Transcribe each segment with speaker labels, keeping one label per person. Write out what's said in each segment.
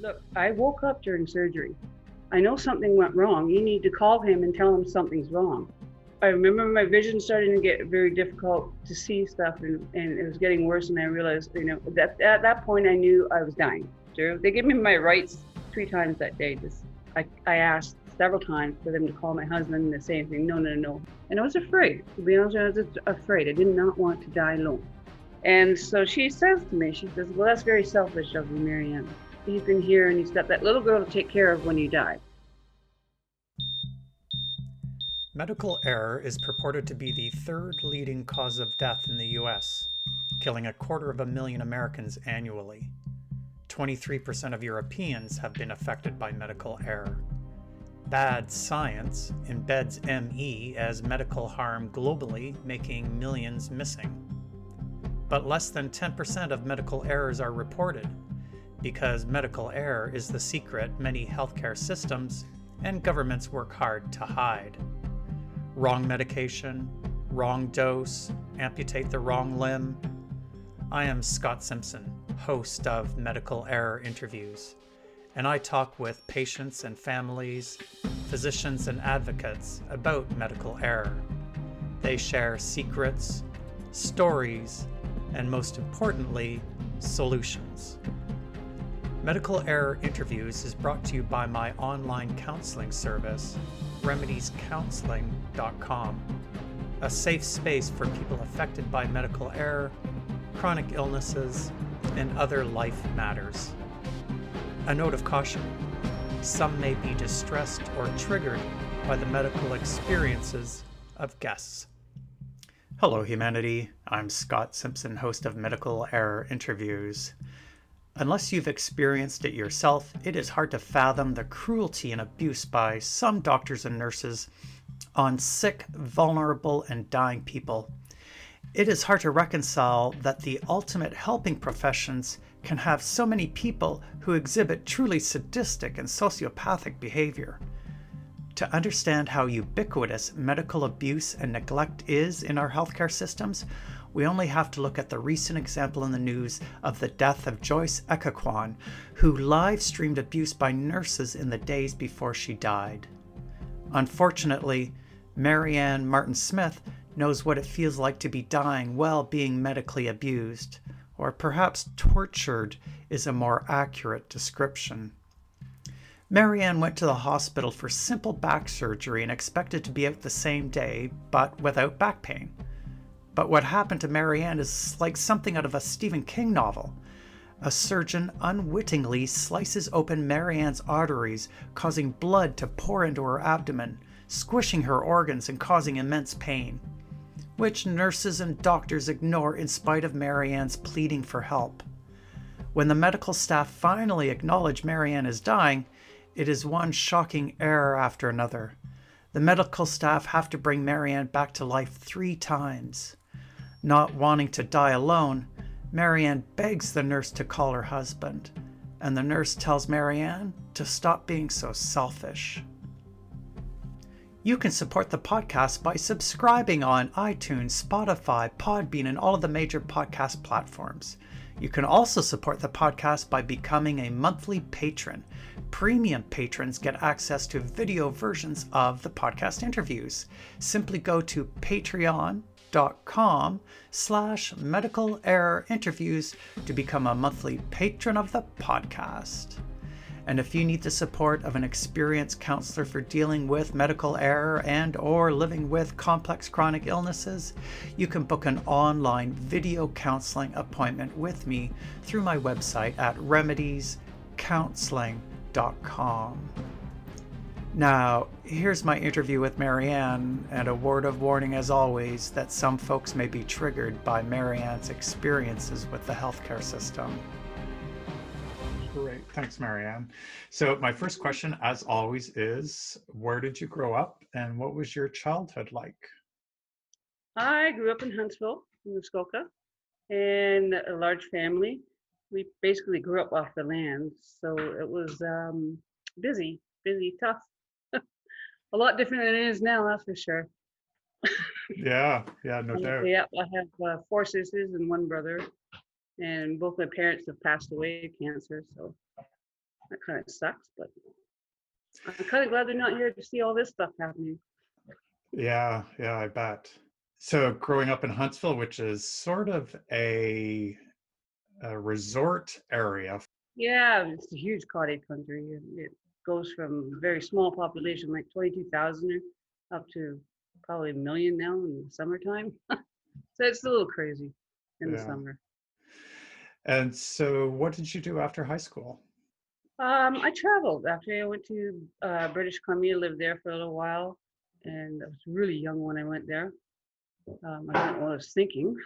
Speaker 1: Look, I woke up during surgery. I know something went wrong. You need to call him and tell him something's wrong. I remember my vision starting to get very difficult to see stuff, and, and it was getting worse. And I realized, you know, that at that point I knew I was dying. They gave me my rites three times that day. Just I, I asked several times for them to call my husband and the same thing. No, no, no. And I was afraid. To be honest, I was afraid. I did not want to die alone. And so she says to me, she says, "Well, that's very selfish of you, Marianne. He's been here and he's got that little girl to take care of when you die."
Speaker 2: Medical error is purported to be the third leading cause of death in the US, killing a quarter of a million Americans annually. 23% of Europeans have been affected by medical error. Bad science embeds ME as medical harm globally, making millions missing. But less than 10% of medical errors are reported, because medical error is the secret many healthcare systems and governments work hard to hide. Wrong medication, wrong dose, amputate the wrong limb. I am Scott Simpson, host of Medical Error Interviews, and I talk with patients and families, physicians and advocates about medical error. They share secrets, stories, and most importantly, solutions. Medical Error Interviews is brought to you by my online counseling service, remediescounseling.com, a safe space for people affected by medical error, chronic illnesses, and other life matters. A note of caution some may be distressed or triggered by the medical experiences of guests. Hello, humanity. I'm Scott Simpson, host of Medical Error Interviews. Unless you've experienced it yourself, it is hard to fathom the cruelty and abuse by some doctors and nurses on sick, vulnerable, and dying people. It is hard to reconcile that the ultimate helping professions can have so many people who exhibit truly sadistic and sociopathic behavior. To understand how ubiquitous medical abuse and neglect is in our healthcare systems, we only have to look at the recent example in the news of the death of Joyce Echaquan, who live streamed abuse by nurses in the days before she died. Unfortunately, Marianne Martin Smith knows what it feels like to be dying while being medically abused, or perhaps tortured is a more accurate description. Marianne went to the hospital for simple back surgery and expected to be out the same day, but without back pain. But what happened to Marianne is like something out of a Stephen King novel. A surgeon unwittingly slices open Marianne's arteries, causing blood to pour into her abdomen, squishing her organs and causing immense pain, which nurses and doctors ignore in spite of Marianne's pleading for help. When the medical staff finally acknowledge Marianne is dying, it is one shocking error after another. The medical staff have to bring Marianne back to life three times. Not wanting to die alone, Marianne begs the nurse to call her husband, and the nurse tells Marianne to stop being so selfish. You can support the podcast by subscribing on iTunes, Spotify, Podbean, and all of the major podcast platforms. You can also support the podcast by becoming a monthly patron. Premium patrons get access to video versions of the podcast interviews. Simply go to Patreon com slash medical error interviews to become a monthly patron of the podcast. And if you need the support of an experienced counselor for dealing with medical error and or living with complex chronic illnesses, you can book an online video counseling appointment with me through my website at remediescounseling.com. Now, here's my interview with Marianne, and a word of warning as always that some folks may be triggered by Marianne's experiences with the healthcare system. Great. Thanks, Marianne. So, my first question, as always, is where did you grow up and what was your childhood like?
Speaker 1: I grew up in Huntsville, in Muskoka, in a large family. We basically grew up off the land, so it was um, busy, busy, tough a lot different than it is now, that's for sure.
Speaker 2: yeah, yeah, no doubt.
Speaker 1: Yeah, I have uh, four sisters and one brother, and both my parents have passed away of cancer. So, that kind of sucks, but I'm kind of glad they're not here to see all this stuff happening.
Speaker 3: Yeah, yeah, I bet. So growing up in Huntsville, which is sort of a, a resort area.
Speaker 1: Yeah, it's a huge cottage country. It goes from very small population, like 22,000, up to probably a million now in the summertime. so it's a little crazy in the summer.
Speaker 3: And so what did you do after high school?
Speaker 1: Um, I traveled after I went to uh, British Columbia, lived there for a little while, and I was really young when I went there. Um, I don't know what I was thinking,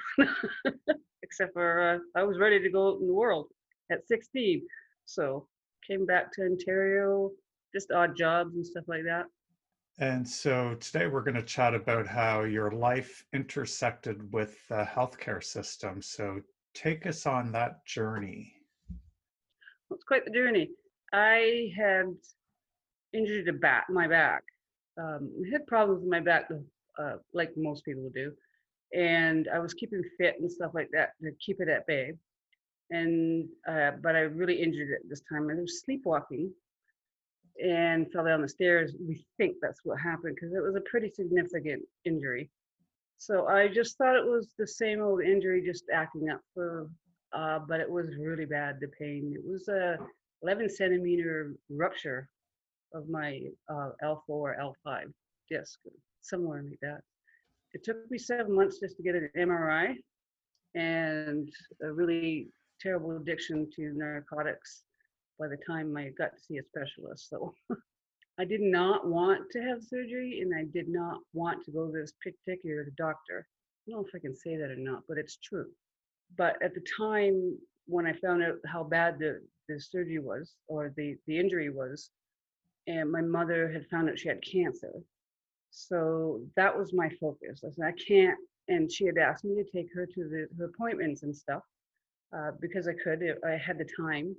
Speaker 1: except for uh, I was ready to go out in the world at 16. So came back to Ontario, just odd jobs and stuff like that.
Speaker 3: And so today we're going to chat about how your life intersected with the healthcare system. So take us on that journey.
Speaker 1: It's quite the journey. I had injured a back, my back. Um, I had problems with my back, uh, like most people do, and I was keeping fit and stuff like that to keep it at bay. And uh, but I really injured it this time. I was sleepwalking and fell down the stairs. We think that's what happened because it was a pretty significant injury. So I just thought it was the same old injury, just acting up for uh, but it was really bad. The pain. It was a 11 centimeter rupture of my uh, L4 or L5 disc, somewhere like that. It took me seven months just to get an MRI, and a really terrible addiction to narcotics. By the time I got to see a specialist, so I did not want to have surgery, and I did not want to go to this particular doctor. I don't know if I can say that or not, but it's true but at the time when I found out how bad the, the surgery was or the, the injury was, and my mother had found out she had cancer. So that was my focus. I said, I can't, and she had asked me to take her to the, her appointments and stuff uh, because I could, I had the time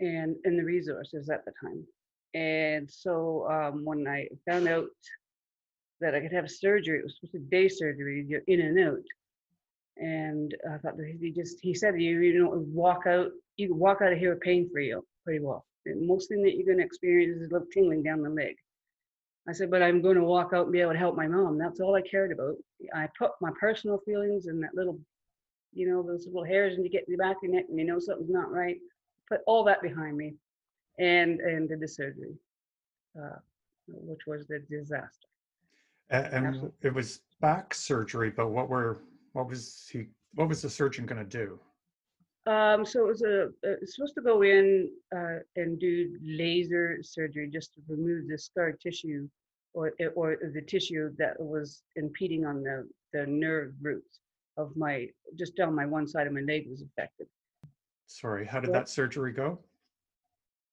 Speaker 1: and, and the resources at the time. And so um, when I found out that I could have surgery, it was supposed to be day surgery, you're in and out and I thought that he just he said you you know walk out you can walk out of here with pain free pretty well. The most thing that you're going to experience is a little tingling down the leg. I said, but I'm going to walk out and be able to help my mom. That's all I cared about. I put my personal feelings and that little, you know, those little hairs and you get in the back of your neck and you know something's not right. Put all that behind me, and and did the surgery, uh, which was the disaster.
Speaker 3: And
Speaker 1: Absolutely.
Speaker 3: it was back surgery, but what were what was he what was the surgeon going to do?
Speaker 1: Um, so it was a, supposed to go in uh, and do laser surgery just to remove the scar tissue or or the tissue that was impeding on the the nerve roots of my just down my one side of my leg was affected.
Speaker 3: Sorry, how did that surgery go?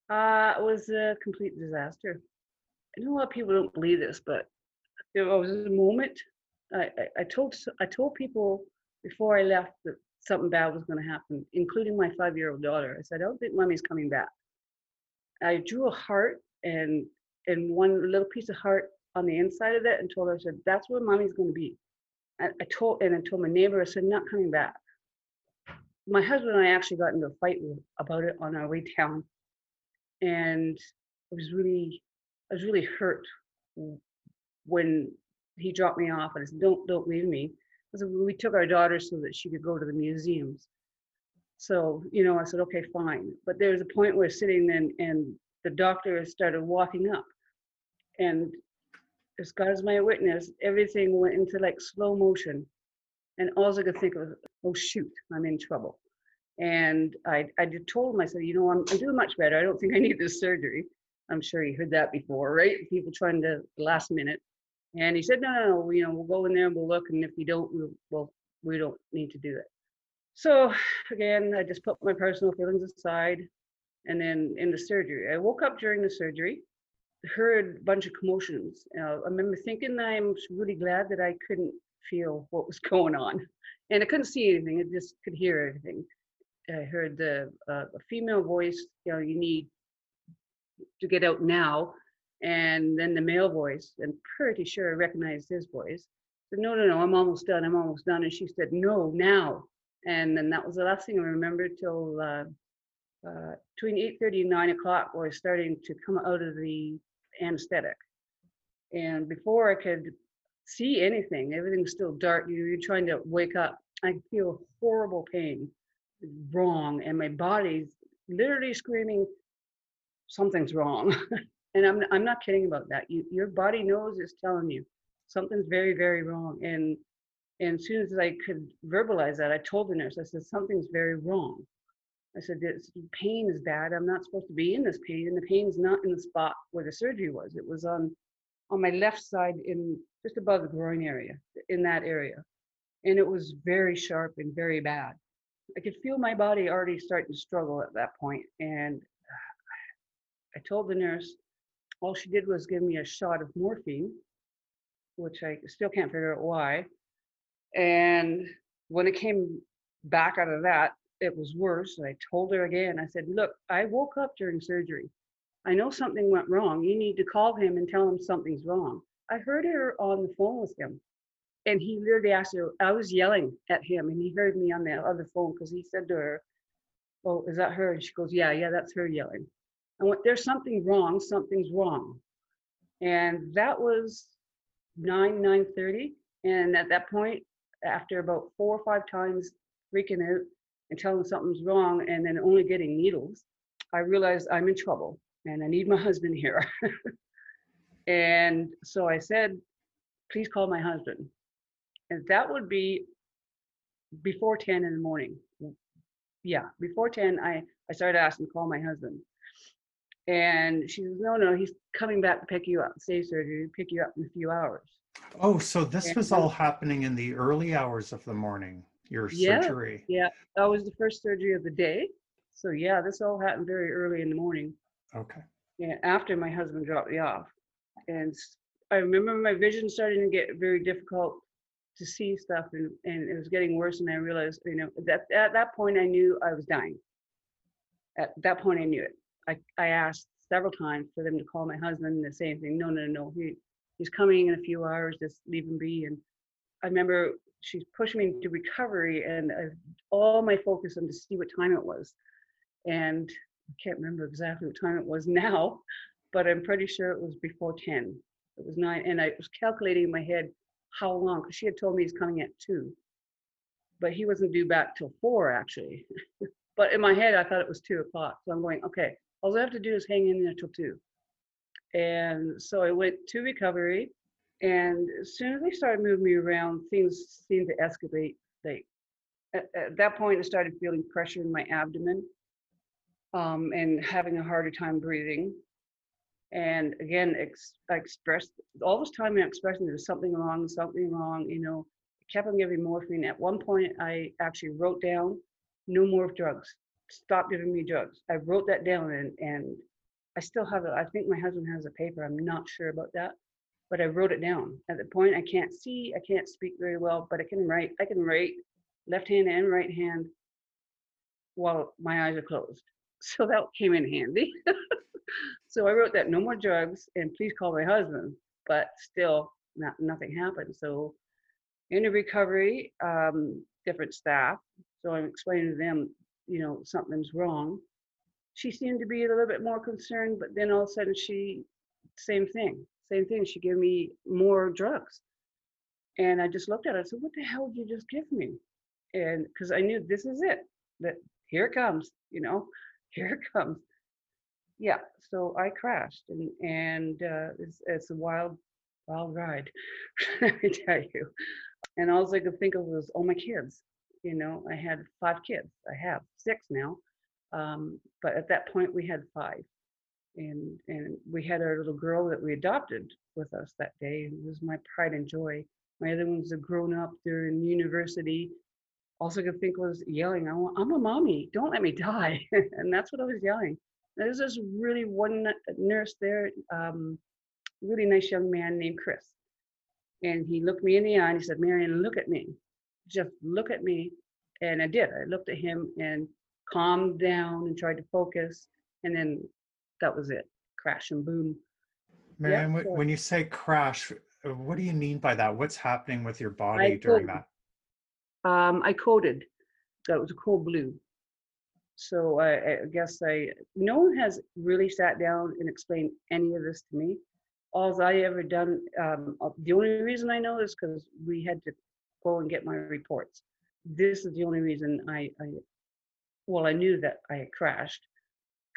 Speaker 1: Uh, it was a complete disaster. I know a lot of people don't believe this, but there was a moment. I, I, I told I told people before I left that something bad was going to happen, including my five-year-old daughter. I said, I don't think mommy's coming back. I drew a heart and and one little piece of heart on the inside of it and told her, I said, that's where mommy's going to be. I, told and I told my neighbor, I said, not coming back. My husband and I actually got into a fight about it on our way down, and I was really, I was really hurt when he dropped me off and I said, don't don't leave me. Because we took our daughter so that she could go to the museums. So, you know, I said, okay, fine. But there was a point where sitting and, and the doctor started walking up. And as God is my witness, everything went into like slow motion. And all I could think of oh, shoot, I'm in trouble. And I, I told him, I said, you know, I'm, I'm doing much better. I don't think I need this surgery. I'm sure you heard that before, right? People trying to last minute. And he said, no, no, no, you know, we'll go in there and we'll look. And if you don't, we'll, we'll we don't need to do that. So again, I just put my personal feelings aside and then in the surgery. I woke up during the surgery, heard a bunch of commotions. Uh, I remember thinking I'm really glad that I couldn't feel what was going on. And I couldn't see anything, I just could hear everything. I heard the uh, a female voice, you know, you need to get out now. And then the male voice, and pretty sure I recognized his voice. Said, no, no, no, I'm almost done. I'm almost done. And she said, no, now. And then that was the last thing I remember till uh, uh, between 8.30 and 9 o'clock I was starting to come out of the anesthetic. And before I could see anything, everything's still dark. You- You're trying to wake up. I feel horrible pain, wrong, and my body's literally screaming, something's wrong. and I'm, I'm not kidding about that. You, your body knows it's telling you something's very, very wrong. And, and as soon as I could verbalize that, I told the nurse, I said, something's very wrong. I said, this pain is bad. I'm not supposed to be in this pain. And the pain's not in the spot where the surgery was. It was on on my left side in just above the groin area, in that area. And it was very sharp and very bad. I could feel my body already starting to struggle at that point. And uh, I told the nurse, all she did was give me a shot of morphine, which I still can't figure out why. And when it came back out of that, it was worse. And I told her again, I said, Look, I woke up during surgery. I know something went wrong. You need to call him and tell him something's wrong. I heard her on the phone with him. And he literally asked her, I was yelling at him, and he heard me on the other phone because he said to her, Oh, is that her? And she goes, Yeah, yeah, that's her yelling. I went, There's something wrong, something's wrong. And that was 9, 9:30. And at that point, after about four or five times freaking out and telling something's wrong and then only getting needles, I realized I'm in trouble and I need my husband here. and so I said, please call my husband. And that would be before 10 in the morning. Yeah, before 10, I, I started asking to call my husband. And she says, no, no, he's coming back to pick you up, safe surgery, pick you up in a few hours.
Speaker 3: Oh, so this
Speaker 1: And-
Speaker 3: was all happening in the early hours of the morning, your
Speaker 1: Yeah,
Speaker 3: surgery.
Speaker 1: Yeah, that was the first surgery of the day. So yeah, this all happened very early in the morning.
Speaker 3: Okay.
Speaker 1: yeah, after my husband dropped me off. And I remember my vision starting to get very difficult to see stuff and, and it was getting worse. And I realized, you know, that at that point I knew I was dying. At that point I knew it. I, I asked several times for them to call my husband and the same thing. No, no, no, he, he's coming in a few hours, just leave him be. And I remember she's pushing me into recovery and I, all my focus on to see what time it was. And I can't remember exactly what time it was now, but I'm pretty sure it was before 10. It was nine, and I was calculating in my head how long, because she had told me he's coming at two, but he wasn't due back till four actually. but in my head, I thought it was two o'clock. So I'm going, okay, all I have to do is hang in there till two. And so I went to recovery, and as soon as they started moving me around, things seemed to escalate. Like at, at that point, I started feeling pressure in my abdomen um, and having a harder time breathing. And again, ex- I expressed all this time. I'm expressing there was something wrong, something wrong. You know, kept on giving morphine. At one point, I actually wrote down, "No more drugs. Stop giving me drugs." I wrote that down, and and I still have it. I think my husband has a paper. I'm not sure about that, but I wrote it down. At the point, I can't see, I can't speak very well, but I can write. I can write left hand and right hand while my eyes are closed. So that came in handy. so I wrote that no more drugs and please call my husband. But still, not, nothing happened. So in the recovery, um, different staff. So I'm explaining to them, you know, something's wrong. She seemed to be a little bit more concerned, but then all of a sudden she, same thing, same thing. She gave me more drugs. And I just looked at her. I said, "What the hell did you just give me?" And because I knew this is it. That here it comes. You know, here it comes. Yeah. So I crashed, and and uh, it's it's a wild, wild ride. Me tell you. And all I could think of was, oh, my kids. You know, I had five kids. I have six now, um, but at that point we had five and and we had our little girl that we adopted with us that day and it was my pride and joy. My other ones have grown up they're in university. Also could think was yelling i'm a mommy don't let me die. And that's what i was yelling. There's this really one nurse there um, really nice young man named chris. And he looked me in the eye and he said marion look at me. Just look at me. And i did. I looked at him and calmed down and tried to focus. And then that was it crash and boom
Speaker 3: Marianne, when you say crash, uh, what do you mean by that? What's happening with your body
Speaker 1: I
Speaker 3: during
Speaker 1: feel-
Speaker 3: that?
Speaker 1: um, i coded that was a code blue So I, I guess I, no one has really sat down and explained any of this to me. All I ever done, um, uh, the only reason I know is because we had to go and get my reports. This is the only reason I, I well, I knew that I had crashed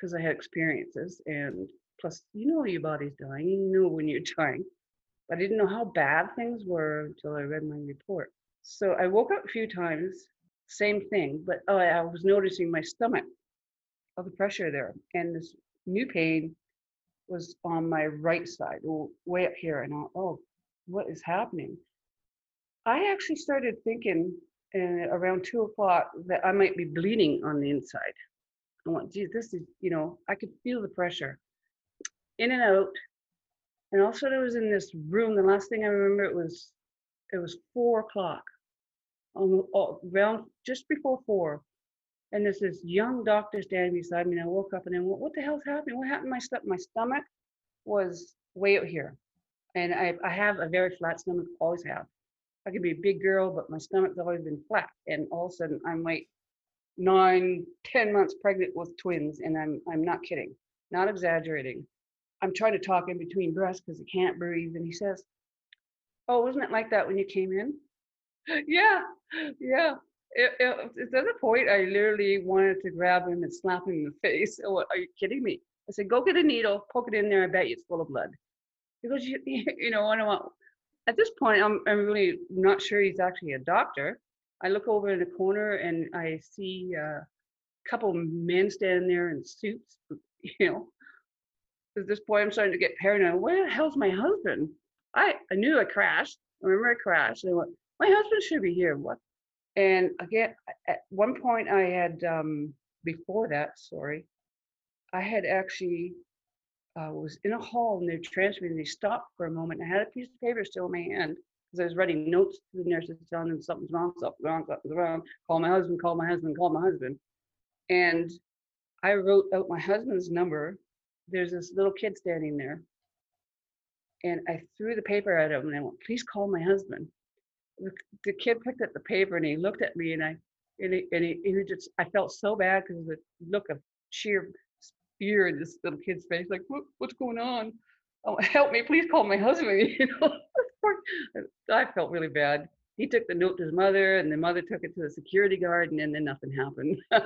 Speaker 1: because I had experiences, and plus, you know, your body's dying. You know when you're dying. But I didn't know how bad things were until I read my report. So I woke up a few times, same thing, but oh, I was noticing my stomach, all the pressure there, and this new pain was on my right side, way up here, and I, oh, what is happening? I actually started thinking uh, around two o'clock that I might be bleeding on the inside. I went, geez, this is, you know, I could feel the pressure in and out. And also, I was in this room. The last thing I remember it was, it was four o'clock, oh, around just before four. And there's this young doctor standing beside me. And I woke up and then, what, what the hell's happening? What happened my stomach? My stomach was way out here. And I, I have a very flat stomach, always have. I could be a big girl, but my stomach's always been flat. And all of a sudden, I'm like nine, ten months pregnant with twins, and I'm I'm not kidding, not exaggerating. I'm trying to talk in between breaths because I can't breathe. And he says, "Oh, wasn't it like that when you came in?" yeah, yeah. It, it, at the point, I literally wanted to grab him and slap him in the face. Are you kidding me? I said, "Go get a needle, poke it in there. I bet you it's full of blood." Because you, you know, I don't want at this point, I'm, I'm really not sure he's actually a doctor. I look over in the corner and I see a couple men standing there in suits, you know. At this point, I'm starting to get paranoid. Where the hell's my husband? I, I knew I crashed. I remember I crashed. And I went, my husband should be here. What? And again, at one point, I had, um, before that, sorry, I had actually uh, was in a hall and they're transferring. They stopped for a moment. I had a piece of paper still in my hand because I was writing notes to the nurses telling them something's wrong, something's wrong, something's wrong. Call my husband, call my husband, call my husband. And I wrote out my husband's number. There's this little kid standing there. And I threw the paper at him and I went, please call my husband. The, kid picked up the paper and he looked at me and I, and he, and he, he just, I felt so bad because the look of sheer fear in this little kid's face, like, what, what's going on? Oh, help me, please call my husband. You know, I felt really bad. He took the note to his mother, and the mother took it to the security guard, and then, then nothing happened.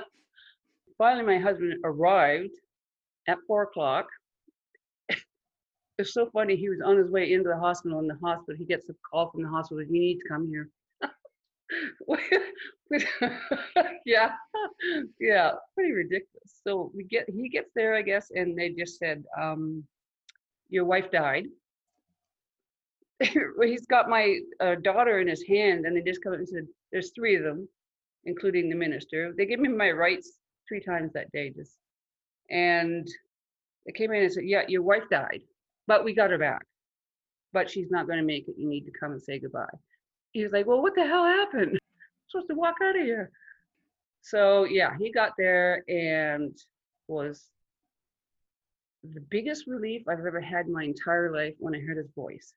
Speaker 1: Finally, my husband arrived at four o'clock. it's so funny. He was on his way into the hospital. In the hospital, he gets a call from the hospital. You need to come here. yeah, yeah, pretty ridiculous. So we get he gets there, I guess, and they just said, um, "Your wife died." He's got my uh, daughter in his hand, and they just come and said, "There's three of them, including the minister." They gave me my rites three times that day, just and they came in and said, "Yeah, your wife died, but we got her back, but she's not going to make it. You need to come and say goodbye." he was like, well, what the hell happened? I'm supposed to walk out of here. So yeah, he got there and was the biggest relief I've ever had in my entire life when I heard his voice.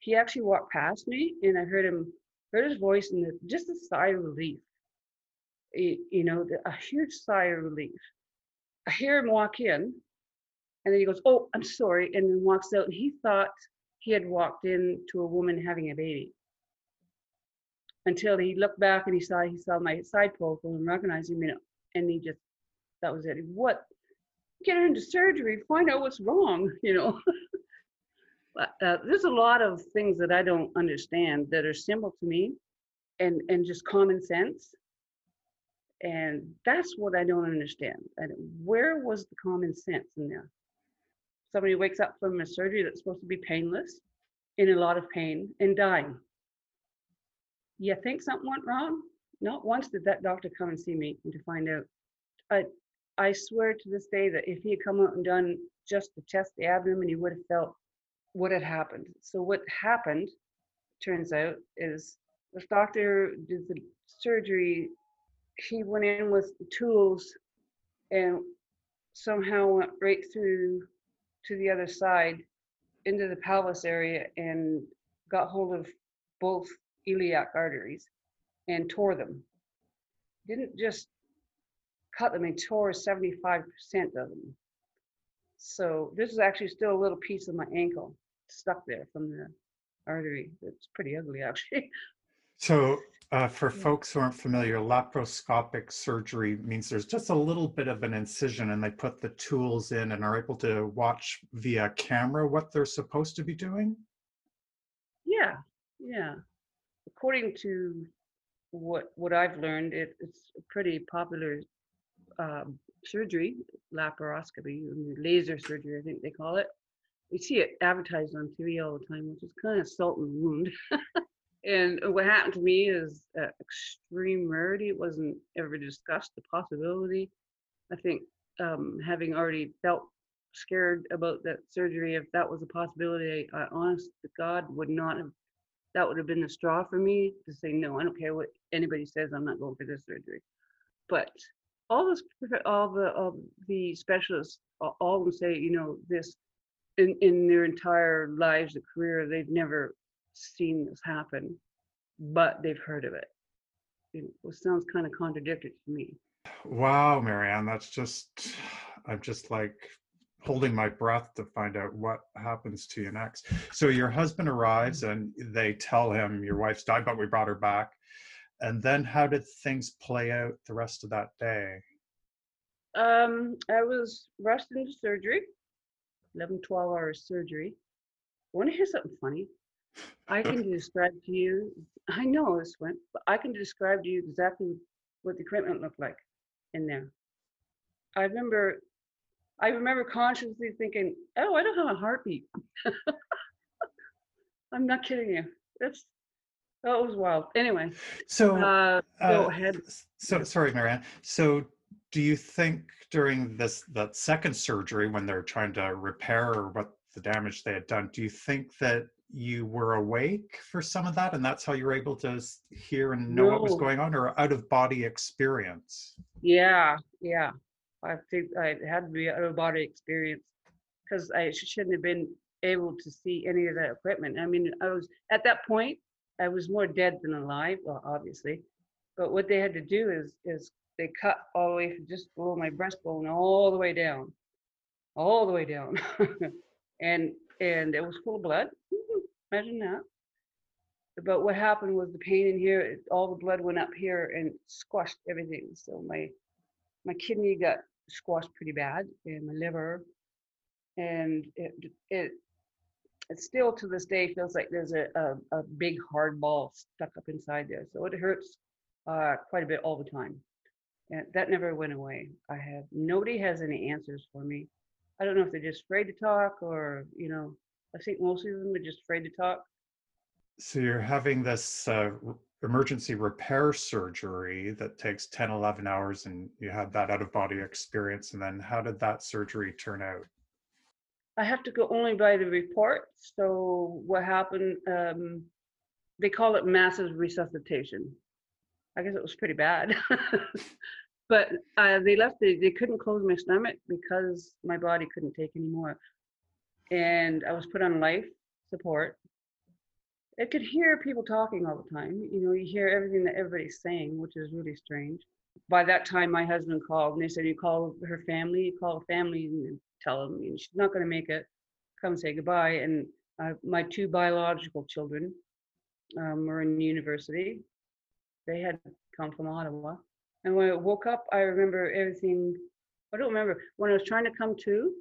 Speaker 1: He actually walked past me and I heard him, heard his voice and just a sigh of relief. you know, a huge sigh of relief. I hear him walk in and then he goes, oh, I'm sorry, and then walks out and he thought he had walked in to a woman having a baby until he looked back and he saw he saw my side profile and recognized him, and he just that was it. What? Get her into surgery, find out what's wrong, you know. but uh, there's a lot of things that I don't understand that are simple to me, and and just common sense. And that's what I don't understand. And where was the common sense in there? Somebody wakes up from a surgery that's supposed to be painless, in a lot of pain, and dying you think something went wrong? Not once did that doctor come and see me and to find out. I, I swear to this day that if he had come out and done just to test the abdomen, he would have felt what had happened. So what happened, turns out, is this doctor did the surgery. He went in with the tools and somehow went right through to the other side into the pelvis area and got hold of both iliac arteries and tore them. Didn't just cut them and tore 75% of them. So this is actually still a little piece of my ankle stuck there from the artery. It's pretty ugly, actually.
Speaker 2: So, uh, for
Speaker 1: Yeah.
Speaker 2: folks who aren't familiar, laparoscopic surgery means there's just a little bit of an incision and they put the tools in and are able to watch via camera what they're supposed to be doing.
Speaker 1: Yeah, yeah. According to what what I've learned, it, it's a pretty popular um, surgery, laparoscopy, laser surgery, I think they call it. You see it advertised on TV all the time, which is kind of salt in the wound. and what happened to me is uh, extreme rarity. It wasn't ever discussed, the possibility. I think um, having already felt scared about that surgery, if that was a possibility, I, honest to God would not have. That would have been the straw for me to say no. I don't care what anybody says. I'm not going for this surgery. But all those, all the, all the specialists, all of them say, you know, this in in their entire lives, the career, they've never seen this happen, but they've heard of it. It, sounds kind of contradictory to me.
Speaker 2: Wow, Marianne, that's just, I'm just like holding my breath to find out what happens to you next. So your husband arrives and they tell him your wife's died, but we brought her back. And then how did things play out the rest of that day?
Speaker 1: Um, I was rushed into surgery, 11, 12 hours surgery. Want to hear something funny? I can describe to you, I know this one, but I can describe to you exactly what the equipment looked like in there. I remember, I remember consciously thinking, oh, I don't have a heartbeat. I'm not kidding you. That's, that was wild. Anyway,
Speaker 2: So,
Speaker 1: uh, go
Speaker 2: uh,
Speaker 1: ahead.
Speaker 2: so sorry, Marianne. So do you think during this, that second surgery, when they're trying to repair what the damage they had done, do you think that you were awake for some of that and that's how you were able to hear and know what was going on or out of body experience?
Speaker 1: Yeah, yeah. I think I had to be out of body experience because I shouldn't have been able to see any of that equipment. I mean, I was at that point, I was more dead than alive, well, obviously. But what they had to do is is they cut all the way just below my breastbone all the way down, all the way down, and and it was full of blood. Imagine that. But what happened was the pain in here, all the blood went up here and squashed everything. So my my kidney got squashed pretty bad and my liver and it it it still to this day feels like there's a, a, a big hard ball stuck up inside there so it hurts uh, quite a bit all the time and that never went away i have nobody has any answers for me i don't know if they're just afraid to talk or you know i think most of them are just afraid to talk
Speaker 2: So you're having this uh, emergency repair surgery that takes 10, 11 hours and you had that out of body experience. And then how did that surgery turn out?
Speaker 1: I have to go only by the report. So what happened? Um, they call it massive resuscitation. I guess it was pretty bad, but uh, they left. The, they couldn't close my stomach because my body couldn't take any more, and I was put on life support. I could hear people talking all the time. You know, you hear everything that everybody's saying, which is really strange. By that time, my husband called and they said, You call her family, you call family and tell them she's not going to make it. Come say goodbye. And uh, my two biological children um, were in university. They had come from Ottawa. And when I woke up, I remember everything. I don't remember. When I was trying to come to,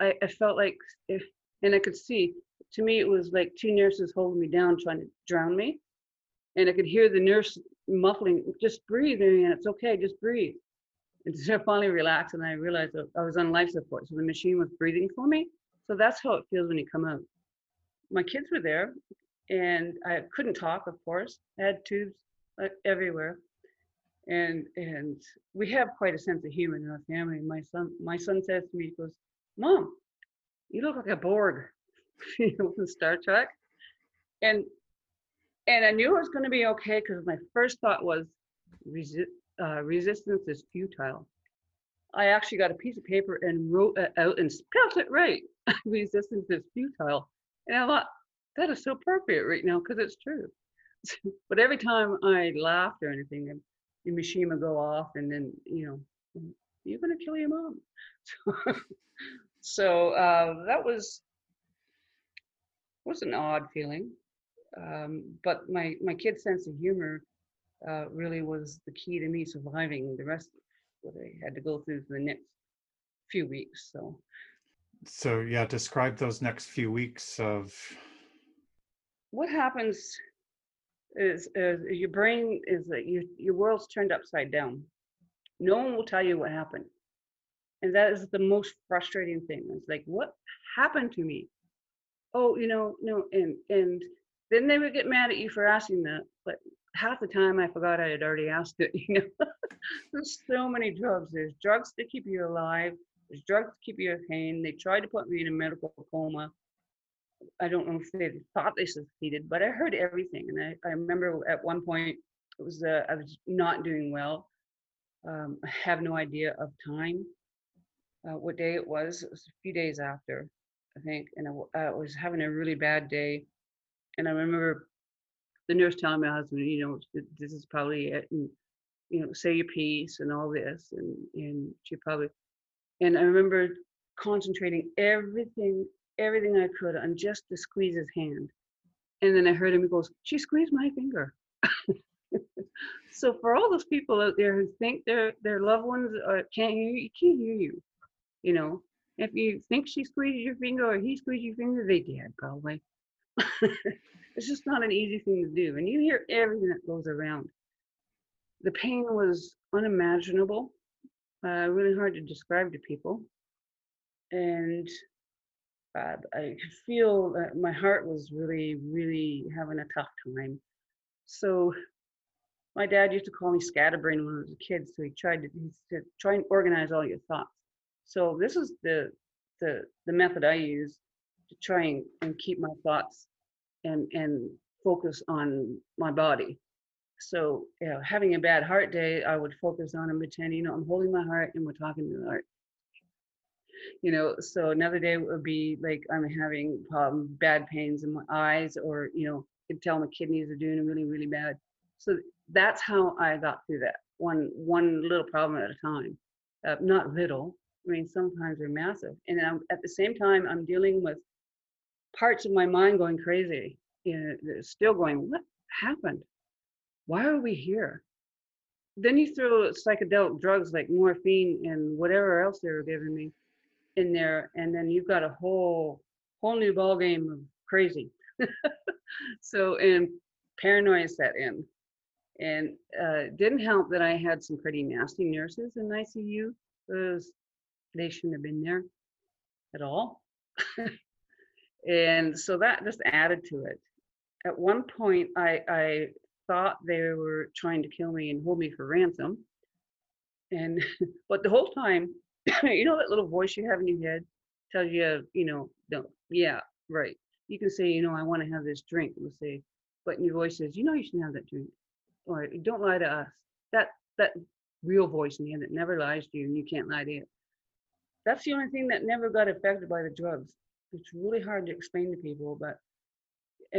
Speaker 1: I, I felt like if, and I could see, to me, it was like two nurses holding me down, trying to drown me. And I could hear the nurse muffling, just breathe, and it's okay, just breathe. And so I finally relaxed and I realized I was on life support. So the machine was breathing for me. So that's how it feels when you come out. My kids were there and I couldn't talk, of course. I had tubes everywhere. And and we have quite a sense of humor in our family. My son my son says to me, he goes, Mom, you look like a Borg from Star Trek. And and I knew it was going to be okay because my first thought was resi- uh, resistance is futile. I actually got a piece of paper and wrote it out and spelled it right. resistance is futile. And I thought, that is so appropriate right now because it's true. but every time I laughed or anything, and the machine would go off and then, you know, You're gonna kill your mom. so uh, that was was an odd feeling. Um, but my my kid's sense of humor uh, really was the key to me surviving the rest of what I had to go through for the next few weeks. So
Speaker 3: So yeah, describe those next few weeks of
Speaker 1: what happens is, is your brain is that you, your world's turned upside down. No one will tell you what happened. And that is the most frustrating thing. It's like, what happened to me? Oh, you know, no, and and then they would get mad at you for asking that. But half the time I forgot I had already asked it, you know. There's so many drugs. There's drugs to keep you alive. There's drugs to keep you in pain. They tried to put me in a medical coma. I don't know if they thought they succeeded, but I heard everything. And I, I remember at one point it was uh, I was not doing well. Um, I have no idea of time, uh, what day it was. It was a few days after, I think, and I, I was having a really bad day. And I remember the nurse telling my husband, you know, this is probably it, and you know, say your piece and all this, and and she probably, and I remember concentrating everything everything I could on just to squeeze his hand. And then I heard him, he goes, She squeezed my finger. so for all those people out there who think their their loved ones are, can't hear you, can't hear you. You know, if you think she squeezed your finger or he squeezed your finger, they did probably. it's just not an easy thing to do. And you hear everything that goes around. The pain was unimaginable, uh, really hard to describe to people. And uh, I could feel that my heart was really, really having a tough time. So my dad used to call me scatterbrain when I was a kid. So he tried to, he said, try and organize all your thoughts. So this is the the the method I use to try and, and keep my thoughts and and focus on my body. So you know, having a bad heart day, I would focus on and pretend, you know, I'm holding my heart and we're talking to the heart you know so another day would be like i'm having bad pains in my eyes or you know could tell my kidneys are doing really really bad. So that's how i got through that one one little problem at a time. Uh, not little i mean sometimes they're massive and I'm, at the same time i'm dealing with parts of my mind going crazy you know still going what happened? Why are we here? Then you throw psychedelic drugs like morphine and whatever else they were giving me in there, and then you've got a whole whole new ball game of crazy. so and paranoia set in, and uh, didn't help that I had some pretty nasty nurses in ICU because they shouldn't have been there at all. and so that just added to it. At one point, I, I thought they were trying to kill me and hold me for ransom. And but the whole time you know that little voice you have in your head tells you, you know, no, yeah, right. You can say, you know, I want to have this drink. We'll say, but your voice says, you know, you shouldn't have that drink. Or don't lie to us. That that real voice in the end that never lies to you and you can't lie to it. That's the only thing that never got affected by the drugs. It's really hard to explain to people, but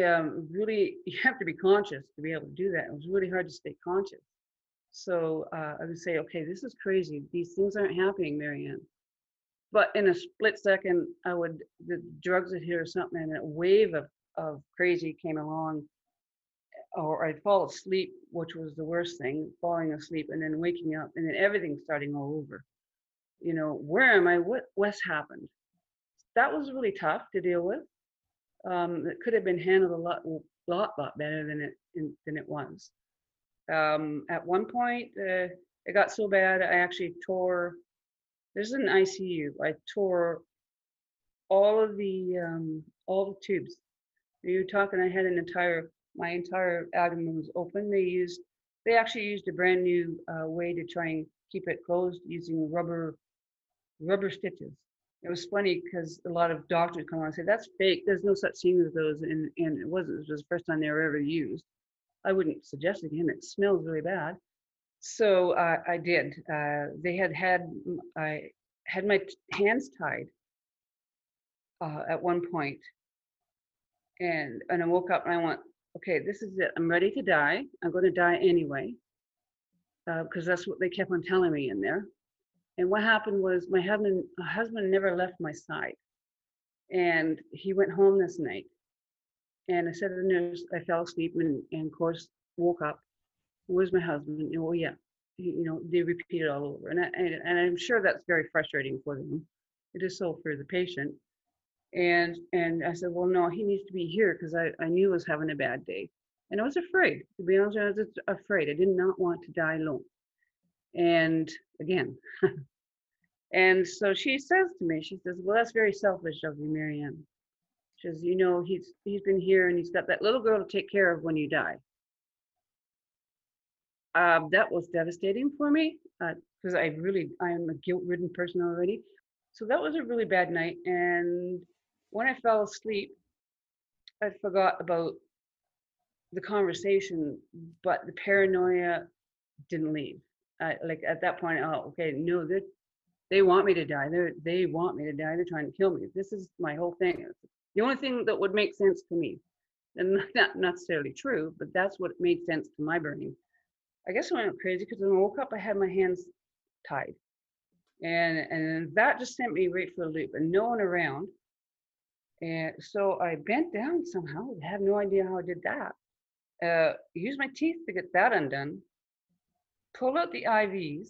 Speaker 1: um, really you have to be conscious to be able to do that. It was really hard to stay conscious. So uh, I would say, okay, this is crazy. These things aren't happening, Marianne. But in a split second, I would, the drugs would hit or something, and a wave of, of crazy came along, or I'd fall asleep, which was the worst thing, falling asleep and then waking up, and then everything starting all over. You know, where am I? What what's happened? That was really tough to deal with. Um, it could have been handled a lot, lot, lot better than it than it was. Um, at one point, uh, it got so bad I actually tore. There's an ICU. I tore all of the um, all the tubes. You're talking. I had an entire my entire abdomen was open. They used they actually used a brand new uh, way to try and keep it closed using rubber rubber stitches. It was funny because a lot of doctors come on and say that's fake. There's no such thing as those, and and it wasn't. It was the first time they were ever used. I wouldn't suggest it again. It smells really bad. So uh, I did. Uh, they had had I had my hands tied uh, at one point, and and I woke up and I went, okay, this is it. I'm ready to die. I'm going to die anyway, because uh, that's what they kept on telling me in there. And what happened was my husband, my husband never left my side. And he went home this night. And I said to the nurse, I fell asleep and, and of course woke up. Where's my husband? Oh yeah, you know, they repeat it all over. And, I, and, and I'm sure that's very frustrating for them. It is so for the patient. And and I said, well, no, he needs to be here because I, I knew he was having a bad day. And I was afraid, to be honest, I was afraid. I did not want to die alone. And again, and so she says to me, she says, well, that's very selfish of you, Marianne. Says, you know, he's he's been here and he's got that little girl to take care of when you die. Um, that was devastating for me because I really I am a guilt-ridden person already. So that was a really bad night. And when I fell asleep, I forgot about the conversation, but the paranoia didn't leave. I, like at that point, oh, okay, no, they they want me to die. They they want me to die. They're trying to kill me. This is my whole thing. The only thing that would make sense to me, and not necessarily true, but that's what made sense to my brain. I guess I went crazy because when I woke up, I had my hands tied, and and that just sent me right for a loop, and no one around. And so I bent down somehow. I have no idea how I did that. Uh, used my teeth to get that undone. Pull out the IVs,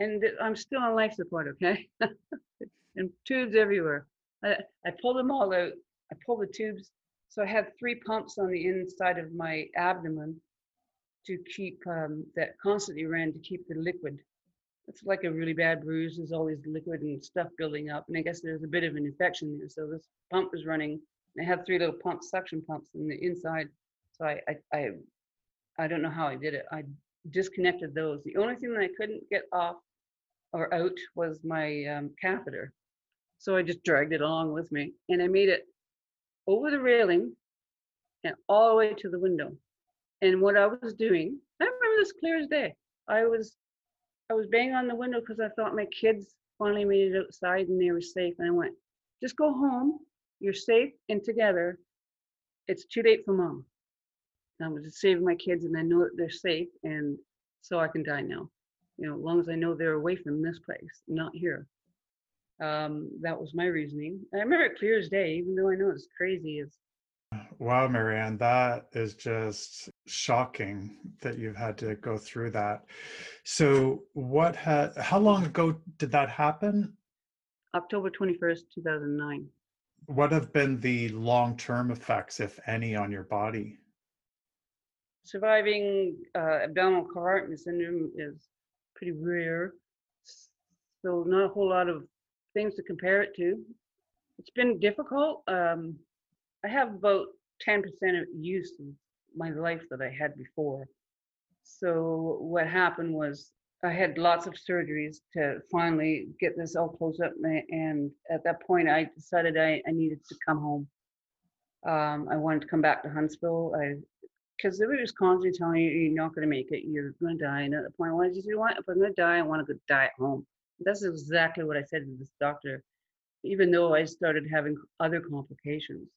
Speaker 1: and I'm still on life support, okay? and tubes everywhere. I, I pulled them all out. I pulled the tubes. So I had three pumps on the inside of my abdomen to keep um, that constantly ran to keep the liquid. It's like a really bad bruise. There's always liquid and stuff building up, and I guess there's a bit of an infection there. So this pump was running. I had three little pumps, suction pumps in the inside. So I, I, I, I don't know how I did it. I disconnected those. The only thing that I couldn't get off or out was my um, catheter. So I just dragged it along with me, and I made it over the railing and all the way to the window. And what I was doing, I remember this clear as day. I was I was banging on the window because I thought my kids finally made it outside and they were safe. And I went, just go home. You're safe and together. It's too late for mom. And I was just saving my kids and I know that they're safe and so I can die now. You know, as long as I know they're away from this place, not here. Um, that was my reasoning. I remember it clear as day, even though I know it's crazy. It's
Speaker 3: Wow, Marianne, that is just shocking that you've had to go through that. So, what had, how long ago did that happen?
Speaker 1: October 21st, 2009.
Speaker 3: What have been the long term effects, if any, on your body?
Speaker 1: surviving uh, abdominal compartment syndrome is pretty rare. So not a whole lot of things to compare it to. It's been difficult. Um, I have about 10% of use of my life that I had before. So what happened was I had lots of surgeries to finally get this all closed up. And at that point, I decided I, I needed to come home. Um, I wanted to come back to Huntsville. I because they were just constantly telling you you're not going to make it, you're going to die. And at the point, why did you want? If I'm going to die, I want to go die at home. That's exactly what I said to this doctor, even though I started having other complications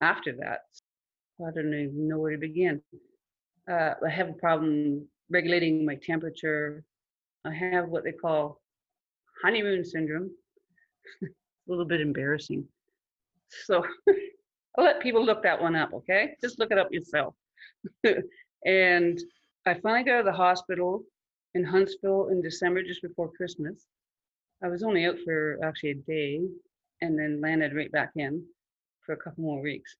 Speaker 1: after that. I don't even know where to begin. Uh, I have a problem regulating my temperature. I have what they call honeymoon syndrome. a little bit embarrassing. So I'll let people look that one up, okay? Just look it up yourself. and I finally got out of the hospital in Huntsville in December, just before Christmas. I was only out for actually a day and then landed right back in for a couple more weeks.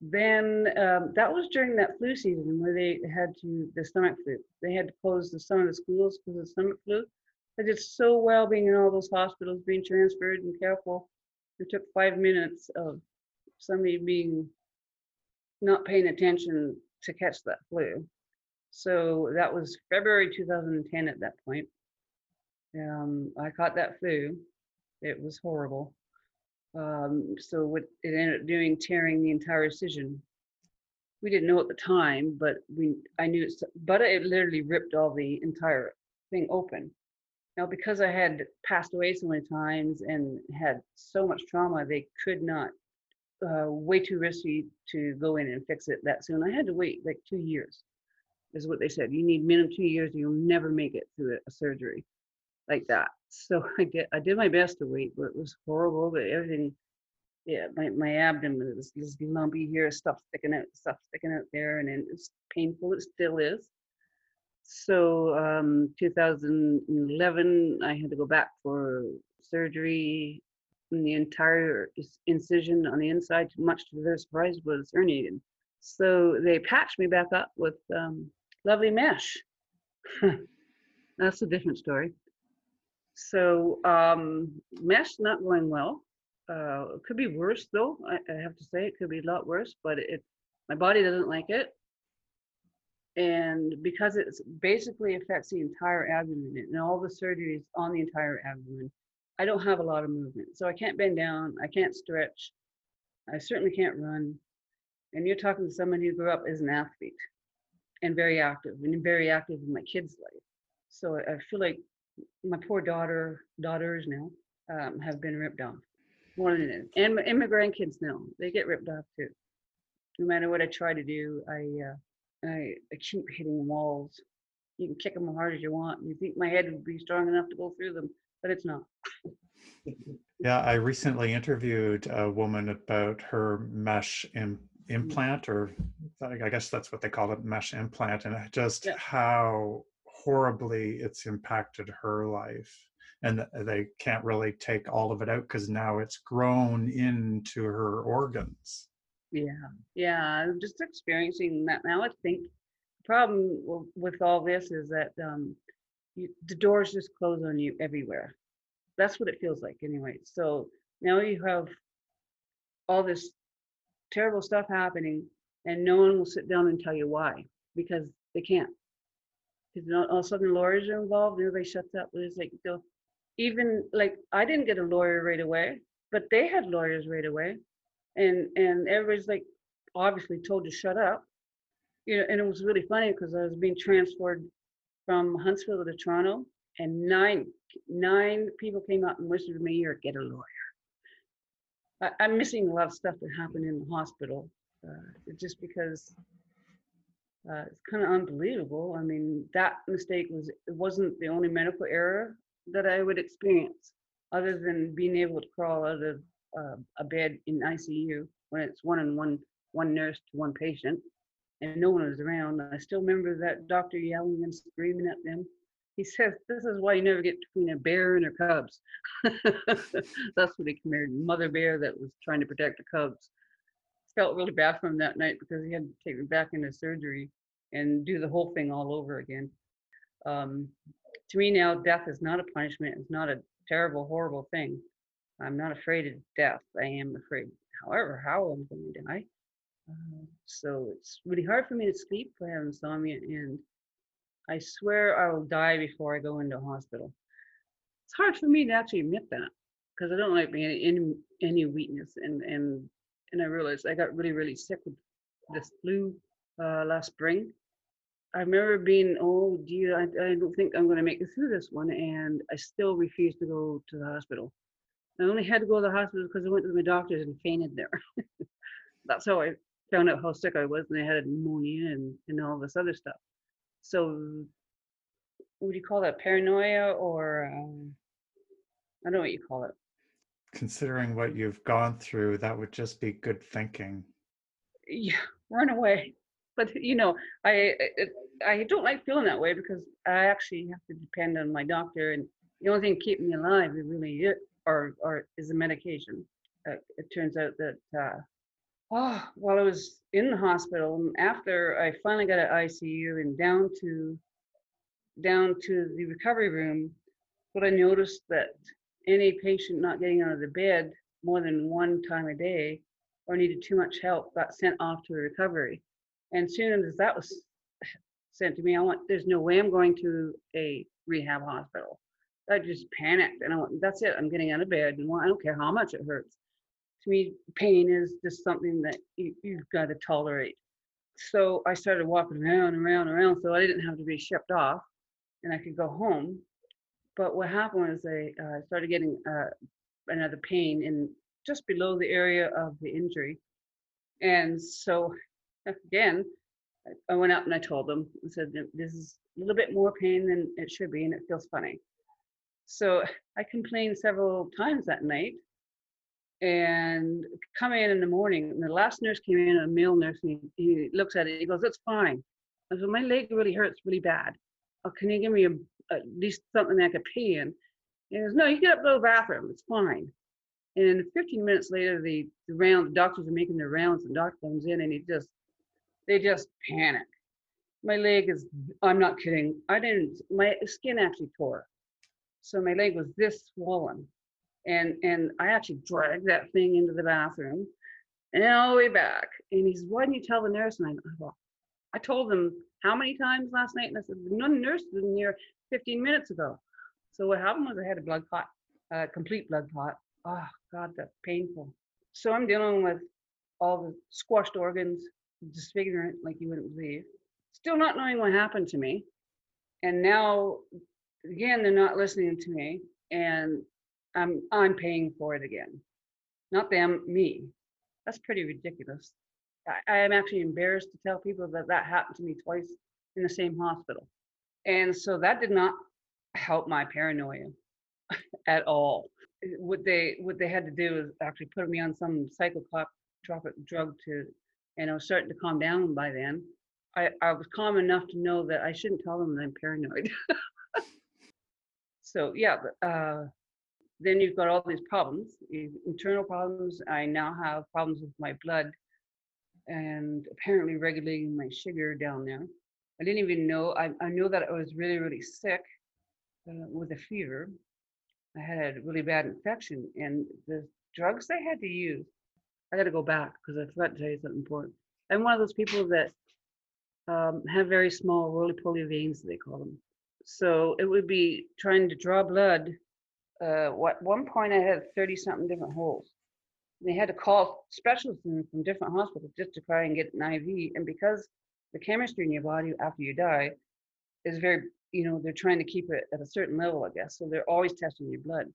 Speaker 1: Then um, that was during that flu season where they had to, the stomach flu. They had to close the, some of the schools because of stomach flu. I did so well being in all those hospitals, being transferred and careful. It took five minutes of somebody being not paying attention to catch that flu. So that was February 2010 at that point. Um, I caught that flu. It was horrible. Um, so what it ended up doing, tearing the entire incision. We didn't know at the time, but we I knew it's but it literally ripped all the entire thing open. Now because I had passed away so many times and had so much trauma, they could not uh, way too risky to go in and fix it that soon. I had to wait like two years, is what they said. You need minimum two years. You'll never make it through a, surgery. like that. So I did I did my best to wait, but it was horrible. But everything, yeah, my, my abdomen was this lumpy here, stuff sticking out, stuff sticking out there, and then it's painful. It still is. So um, 2011, I had to go back for surgery. And the entire incision on the inside, much to their surprise, was herniated. So they patched me back up with um, lovely mesh. That's a different story. So um, mesh not going well. Uh, it could be worse though. I, I have to say it could be a lot worse, but it my body doesn't like it and because it's basically affects the entire abdomen and all the surgeries on the entire abdomen i don't have a lot of movement so i can't bend down i can't stretch i certainly can't run and you're talking to somebody who grew up as an athlete and very active and very active in my kids life so i feel like my poor daughter daughters now um, have been ripped off more than it and, and my grandkids now they get ripped off too no matter what i try to do i uh, I, I keep hitting walls. You can kick them as hard as you want. You think my head would be strong enough to go through them, but it's not.
Speaker 3: Yeah, I recently interviewed a woman about her mesh Im- implant, or I I guess that's what they call it, mesh implant, and just
Speaker 1: Yeah.
Speaker 3: how horribly it's impacted her life. And they can't really take all of it out because now it's grown into her organs.
Speaker 1: Yeah, yeah. I'm just experiencing that now. I think the problem with all this is that um, you, the doors just close on you everywhere. That's what it feels like, anyway. So now you have all this terrible stuff happening, and no one will sit down and tell you why because they can't. Because all of a sudden lawyers are involved, everybody shuts up. It's like so even like I didn't get a lawyer right away, but they had lawyers right away and and everybody's like obviously told to shut up you know and it was really funny because i was being transferred from huntsville to toronto and nine nine people came out and whispered to my ear get a lawyer I'm missing a lot of stuff that happened in the hospital uh, just because uh, it's kind of unbelievable i mean that mistake was it wasn't the only medical error that i would experience other than being able to crawl out of uh, a bed in ICU when it's one and one one nurse to one patient, and no one was around. I still remember that doctor yelling and screaming at them. He says, "This is why you never get between a bear and her cubs." That's what he compared mother bear that was trying to protect the cubs. Felt really bad for him that night because he had to take me back into surgery and do the whole thing all over again. Um, to me now, death is not a punishment. It's not a terrible, horrible thing. I'm not afraid of death. I am afraid, however, how I'm going to die. Uh, so it's really hard for me to sleep. I have insomnia, and I swear I will die before I go into hospital. It's hard for me to actually admit that because I don't like being in any weakness, and and and I realized I got really really sick with this flu uh, last spring. I remember being, oh dear, I, I don't think I'm going to make it through this one, and I still refused to go to the hospital. I only had to go to the hospital because I went to my doctors and fainted there. That's how I found out how sick I was, and I had pneumonia and, and all this other stuff. So, what do you call that? Paranoia, or um, I don't know what you call it.
Speaker 3: Considering what you've gone through, that would just be good thinking.
Speaker 1: Yeah, run away. But you know, I it, I don't like feeling that way because I actually have to depend on my doctor, and the only thing keeping me alive is really it, or or is the medication. Uh, it turns out that uh, oh, while I was in the hospital, and after I finally got an ICU and down to down to the recovery room, what I noticed that any patient not getting out of the bed more than one time a day or needed too much help got sent off to a recovery. And soon as that was sent to me, I went, there's no way I'm going to a rehab hospital. I just panicked and I went, that's it. I'm getting out of bed and I don't care how much it hurts. To me, pain is just something that you, you've got to tolerate. So I started walking around and around and around so I didn't have to be shipped off and I could go home. But what happened was I uh, started getting uh, another pain in just below the area of the injury. And so again, I- went up and I told them, I said, this is a little bit more pain than it should be, and it feels funny. So I complained several times that night and come in in the morning. And the last nurse came in, a male nurse, and he, he looks at it. He goes, "That's fine." I said, "My leg really hurts really bad. Oh, can you give me a, at least something I could pee in?" He goes, "No, you get up to the bathroom. It's fine." And 15 minutes later, the, the round, the doctors are making their rounds. The doctor comes in, and he just, they just panic. My leg is, I'm not kidding. I didn't, my skin actually tore. So my leg was this swollen and and I actually dragged that thing into the bathroom and all the way back. And he says, "Why didn't you tell the nurse?" And I, well, I told them how many times last night, and I said, "No nurse was here 15 minutes ago." So what happened was I had a blood clot, a complete blood clot. Oh God, that's painful. So I'm dealing with all the squashed organs, disfigurement like you wouldn't believe. Still not knowing what happened to me, and now again they're not listening to me, and I'm I'm paying for it again. Not them, me. That's pretty ridiculous. I, I am actually embarrassed to tell people that that happened to me twice in the same hospital. And so that did not help my paranoia at all. What they what they had to do is actually put me on some psychotropic drug to, and I was starting to calm down by then. I, I was calm enough to know that I shouldn't tell them that I'm paranoid. so yeah, uh, then you've got all these problems, internal problems. I now have problems with my blood and apparently regulating my sugar down there. I didn't even know, I, I know that I was really, really sick uh, with a fever. I had a really bad infection and the drugs they had to use, I got to go back because I forgot to tell you something important. I'm one of those people that um, have very small roly-poly veins, they call them. So it would be trying to draw blood uh, what one point I had 30 something different holes. They had to call specialists from different hospitals just to try and get an IV. And because the chemistry in your body after you die is very, you know, they're trying to keep it at a certain level, I guess. So they're always testing your blood.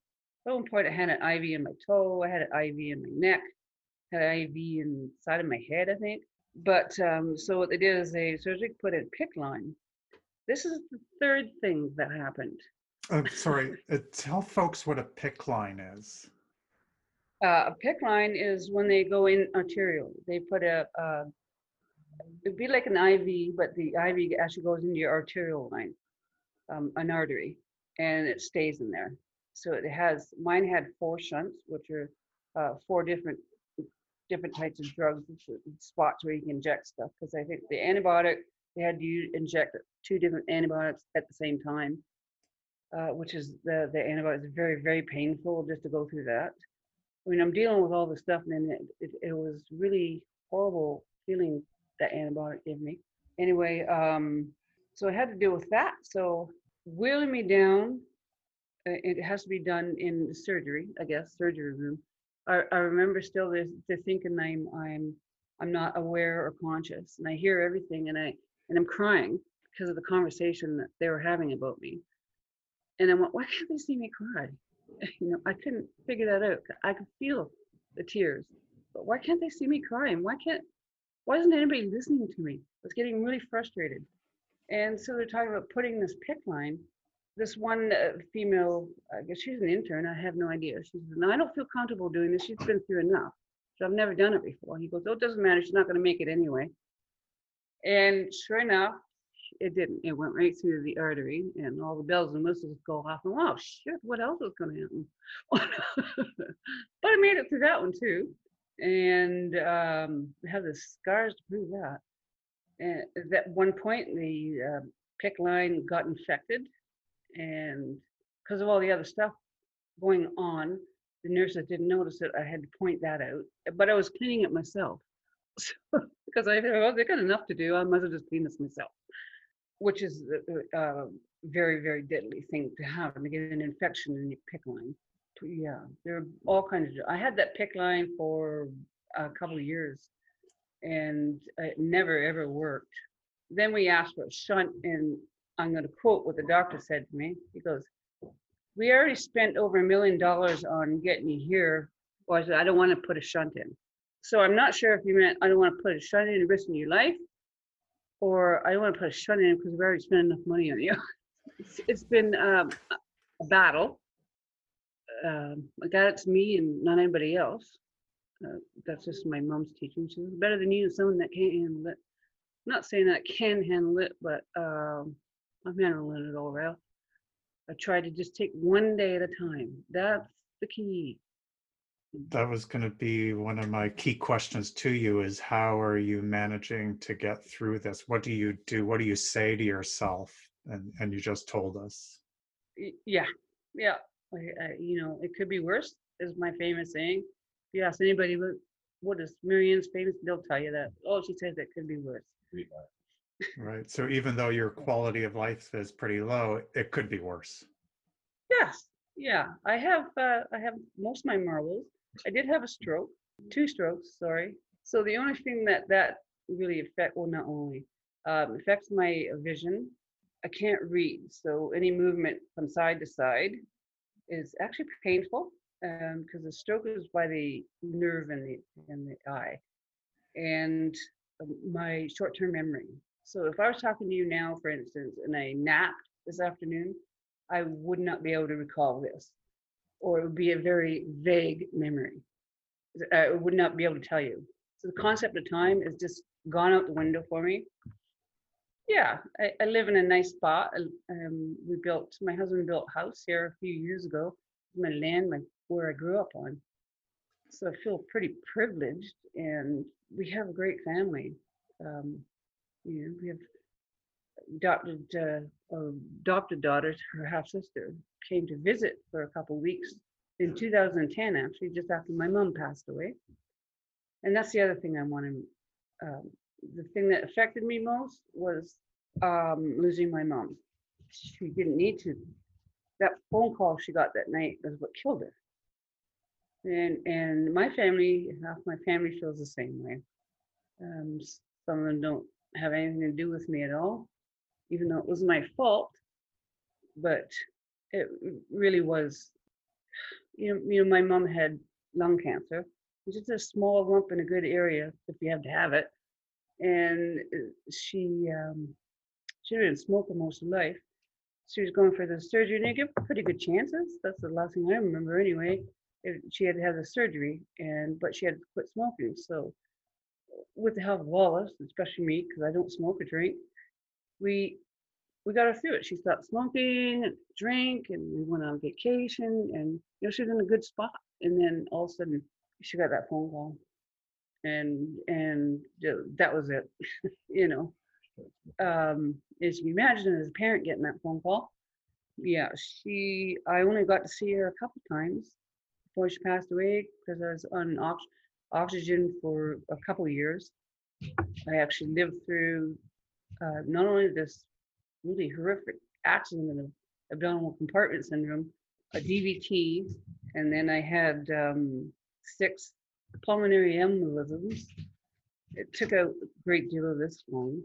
Speaker 1: At one point, I had an IV in my toe, I had an IV in my neck, had an IV inside of my head, I think. But um, so what they did is they surgically put in PICC line. This is the third thing that happened.
Speaker 3: I'm sorry. Uh, tell folks what a PICC line is.
Speaker 1: Uh, a PICC line is when they go in arterial. They put a, it'd be like an IV, but the IV actually goes into your arterial line, um, an artery, and it stays in there. So it has, mine had four shunts, which are uh, four different different types of drugs, spots where you can inject stuff. Because I think the antibiotic, they had to inject two different antibiotics at the same time uh, which is the the antibiotics. It's very very painful just to go through that. I mean, I'm dealing with all this stuff, and it, it, it was really horrible feeling that antibiotic gave me. Anyway, um, so I had to deal with that. So wheeling me down, uh, it has to be done in surgery, I guess, surgery room. I, I remember still this, the thinking I'm I'm I'm not aware or conscious, and I hear everything, and I and I'm crying because of the conversation that they were having about me. And I went, why can't they see me cry? You know, I couldn't figure that out. I could feel the tears, but why can't they see me crying? Why can't, why isn't anybody listening to me? I was getting really frustrated. And so they're talking about putting this PICC line. This one uh, female, I guess she's an intern. I have no idea. She says, no, I don't feel comfortable doing this. She's been through enough. So I've never done it before. He goes, oh, it doesn't matter. She's not going to make it anyway. And sure enough, it didn't. It went right through the artery, and all the bells and whistles go off. And wow, shit, what else was going to happen? but I made it through that one too, and um, have the scars to prove that. And at one point, the uh, PICC line got infected, and because of all the other stuff going on, the nurses didn't notice it. I had to point that out, but I was cleaning it myself. because I well, they got enough to do. I might as well just clean this myself which is a, a uh, very, very deadly thing to have and get an infection in your PICC line. Yeah, there are all kinds of. I had that PICC line for a couple of years, and it never ever worked. Then we asked for a shunt, and I'm going to quote what the doctor said to me. He goes, "We already spent over a million dollars on getting you here." I said, "I don't want to put a shunt in." So I'm not sure if you meant I don't want to put a shunt in and risk your life, or I don't want to put a shunt in because we've already spent enough money on you. it's, it's been um, a battle. Um, I got it to me and not anybody else. Uh, that's just my mom's teaching. She was better than you, someone that can't handle it. I'm not saying that I can handle it, but um, I'm handling it all right. I try to just take one day at a time. That's the key.
Speaker 3: That was going to be one of my key questions to you is how are you managing to get through this? What do you do? What do you say to yourself? And, and you just told us.
Speaker 1: Yeah, yeah. I, I, you know, it could be worse, is my famous saying. If you ask anybody what, what is Marianne's famous, they'll tell you that. Oh, she says it could be worse.
Speaker 3: Right. So even though your quality of life is pretty low, it could be worse.
Speaker 1: Yes, yeah. I have uh, I have most of my marbles. I did have a stroke, two strokes, sorry. So the only thing that that really affect well not only um, affects my vision. I can't read, so any movement from side to side is actually painful because the stroke is by the nerve in the in the eye, and um, my short-term memory. So if I was talking to you now, for instance, and I napped this afternoon, I would not be able to recall this, or it would be a very vague memory. I would not be able to tell you. So the concept of time is just gone out the window for me. Yeah, I, I live in a nice spot. Um, we built, my husband built a house here a few years ago, my land, my where I grew up on. So I feel pretty privileged, and we have a great family. Um, you know, we have adopted uh, adopted daughters, her half sister, came to visit for a couple weeks in 2010, actually, just after my mom passed away. And that's the other thing I want to. Um, the thing that affected me most was um, losing my mom. She didn't need to. That phone call she got that night was what killed her. And and my family, half my family feels the same way. Um, some of them don't have anything to do with me at all, even though it was my fault. But it really was. You know, you know, my mom had lung cancer, which is a small lump in a good area if you have to have it. And uh, she um, she didn't smoke most of life. She was going for the surgery, and they give pretty good chances. That's the last thing I remember, anyway. It, she had to have the surgery, and but she had to quit smoking. So, with the help of Wallace, especially me, because I don't smoke or drink, we we got her through it. She stopped smoking, and drank, and we went on vacation, and you know she was in a good spot. And then all of a sudden, she got that phone call, and and that was it. you know, um, as you imagine, as a parent getting that phone call, yeah, she. I only got to see her a couple times before she passed away because I was on ox- oxygen for a couple years. I actually lived through uh, not only this really horrific accident of abdominal compartment syndrome, a DVT, and then I had um, six pulmonary embolisms. It took out a great deal of this lung.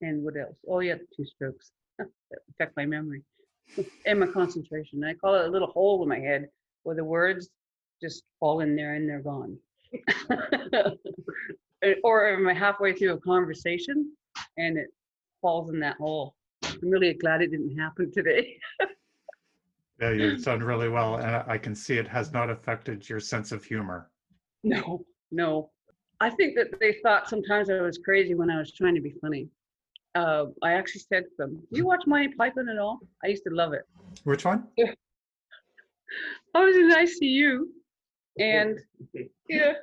Speaker 1: And what else? Oh, yeah, two strokes that affect my memory and my concentration. I call it a little hole in my head where the words just fall in there and they're gone. Or am I halfway through a conversation and it falls in that hole? I'm really glad it didn't happen today.
Speaker 3: Yeah, you've done really well. And I- can see it has not affected your sense of humor.
Speaker 1: No, no. I think that they thought sometimes I was crazy when I was trying to be funny. Uh, I actually said to them, "You watch Monty Python at all?" I used to love it.
Speaker 3: Which one?
Speaker 1: I was in ICU, and yeah,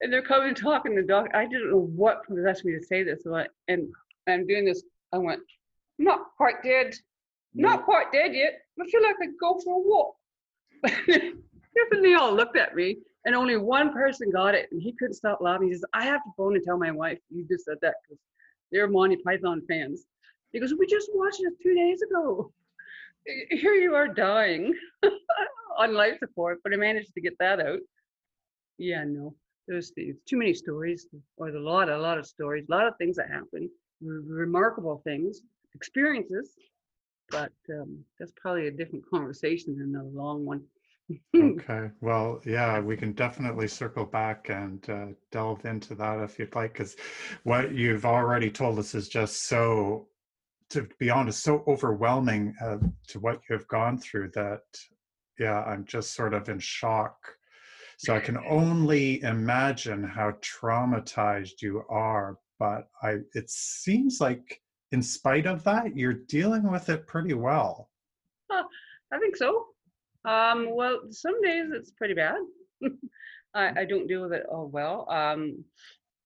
Speaker 1: and they're coming talking to doc. I didn't know what possessed me to say this, so I, and I'm doing this. I went, "I'm not quite dead, not quite dead yet. I feel like I could go for a walk." and they all looked at me, and only one person got it, and he couldn't stop laughing. He says, "I have to phone and tell my wife you just said that because they're Monty Python fans." He goes, "We just watched it two days ago. Here you are dying on life support, but I managed to get that out." Yeah, no, there's too many stories, or a lot, a lot of stories, a lot of things that happen, remarkable things, experiences. But um, that's probably a different conversation than a long one.
Speaker 3: Okay, well, yeah, we can definitely circle back and uh, delve into that if you'd like, because what you've already told us is just so
Speaker 2: to be honest, so overwhelming uh, to what you have gone through that, yeah, I'm just sort of in shock. So I can only imagine how traumatized you are. But I, it seems like, in spite of that, you're dealing with it pretty well.
Speaker 1: I think so. Um, well, some days it's pretty bad. I, I don't deal with it all well. Um,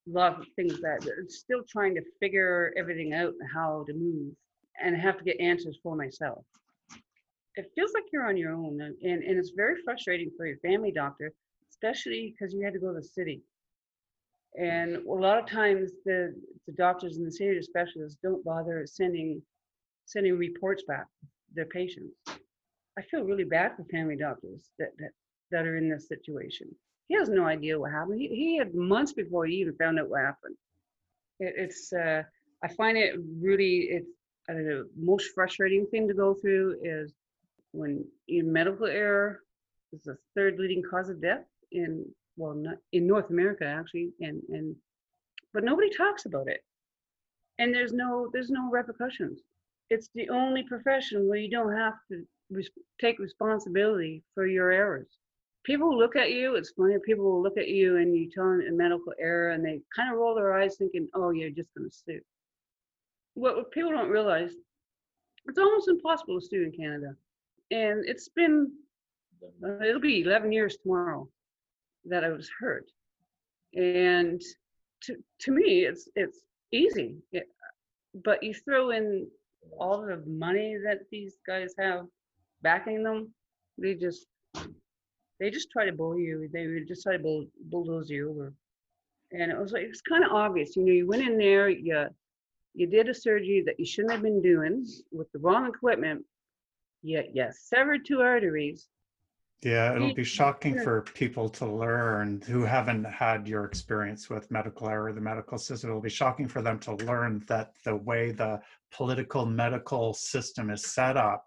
Speaker 1: a lot of things that still trying to figure everything out and how to move and have to get answers for myself. It feels like you're on your own and, and, and it's very frustrating for your family doctor, especially because you had to go to the city. And a lot of times the, the doctors and the senior specialists don't bother sending sending reports back to their patients. I feel really bad for family doctors that, that, that are in this situation. He has no idea what happened. He, he had months before he even found out what happened. It, it's, uh, I find it really, it's uh, the most frustrating thing to go through is when in medical error is the third leading cause of death in, well, not in North America actually, and, and, but nobody talks about it. And there's no, there's no repercussions. It's the only profession where you don't have to res- take responsibility for your errors. People look at you, it's funny, people will look at you and you tell them a medical error and they kind of roll their eyes thinking, oh, you're just going to sue. What, what people don't realize, it's almost impossible to sue in Canada. And it's been, uh, it'll be 11 years tomorrow that I was hurt. And to, to me, it's, it's easy. It, but you throw in all the money that these guys have backing them, they just they just try to bully you. They just try to bull, bulldoze you over. And it was like it's kind of obvious, you know. You went in there, you you did a surgery that you shouldn't have been doing with the wrong equipment. Yet, yes, severed two arteries.
Speaker 2: Yeah, it'll be shocking for people to learn who haven't had your experience with medical error, the medical system. It'll be shocking for them to learn that the way the political medical system is set up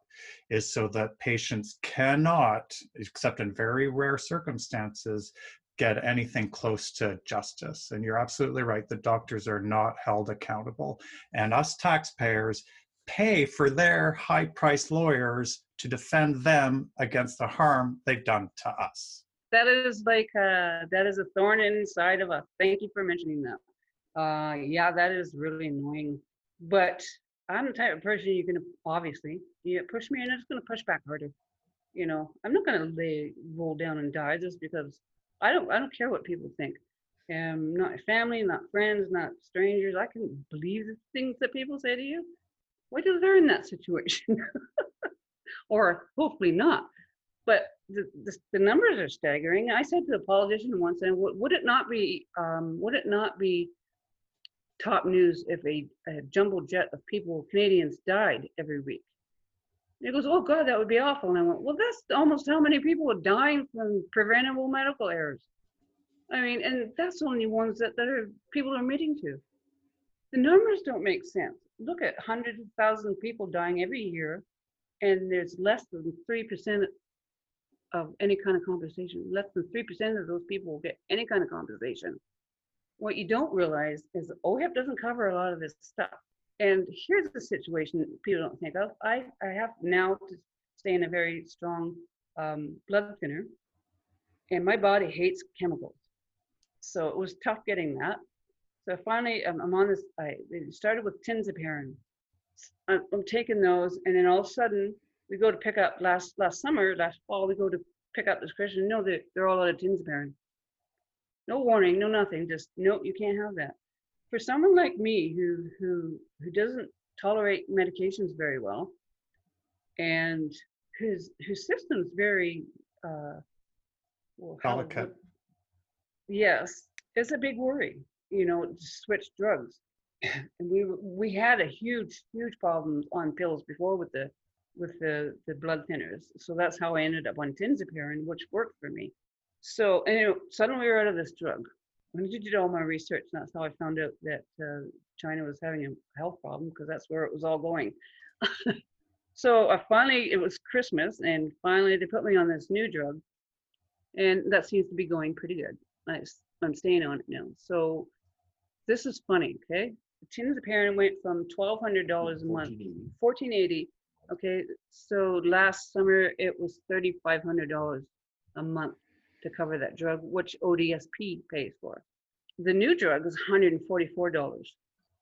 Speaker 2: is so that patients cannot, except in very rare circumstances, get anything close to justice. And you're absolutely right, the doctors are not held accountable. And us taxpayers pay for their high priced lawyers to defend them against the harm they've done to us.
Speaker 1: That is like uh, that is a thorn inside of us. Thank you for mentioning that. Uh, yeah, that is really annoying. But I'm the type of person you can obviously you push me and I'm just gonna push back harder. You know, I'm not gonna lay roll down and die just because I don't I don't care what people think. Um, not family, not friends, not strangers. I can believe the things that people say to you. Till they're in that situation, or hopefully not. But the, the, the, numbers are staggering. I said to a politician once, and would it not be um, would it not be top news if a, a jumbo jet of people, Canadians, died every week. And he goes, Oh God, that would be awful. And I went, Well, that's almost how many people are dying from preventable medical errors. I mean, and that's only ones that, that are people are admitting to. The numbers don't make sense. Look at thousands of people dying every year, and there's less than 3% of any kind of compensation. Less than 3% of those people will get any kind of compensation what you don't realize is OHIP doesn't cover a lot of this stuff. And here's the situation people don't think of. I, I have now to stay in a very strong um, blood thinner, and my body hates chemicals. So it was tough getting that. So finally, um, I'm on this. I started with tinzaparin. I'm, I'm taking those, and then all of a sudden, we go to pick up last last summer, last fall, we go to pick up this Christian. No, they're, they're all out of tinzaparin. No warning, no nothing, just nope, you can't have that. For someone like me who who who doesn't tolerate medications very well and whose whose system's very uh
Speaker 2: well, delicate.
Speaker 1: Yes, it's a big worry, you know, switch drugs. And we we had a huge, huge problem on pills before with the with the the blood thinners. So that's how I ended up on tinzaparin, which worked for me. So anyway, suddenly we were out of this drug. When I did all my research, and that's how I found out that uh, China was having a health problem because that's where it was all going. so I finally, it was Christmas, and finally they put me on this new drug, and that seems to be going pretty good. I, I'm staying on it now. So this is funny, okay? tinzaparin went from twelve hundred dollars a month, fourteen eighty. Okay, so last summer it was thirty-five hundred dollars a month to cover that drug, which ODSP pays for. The new drug is hundred and forty-four dollars.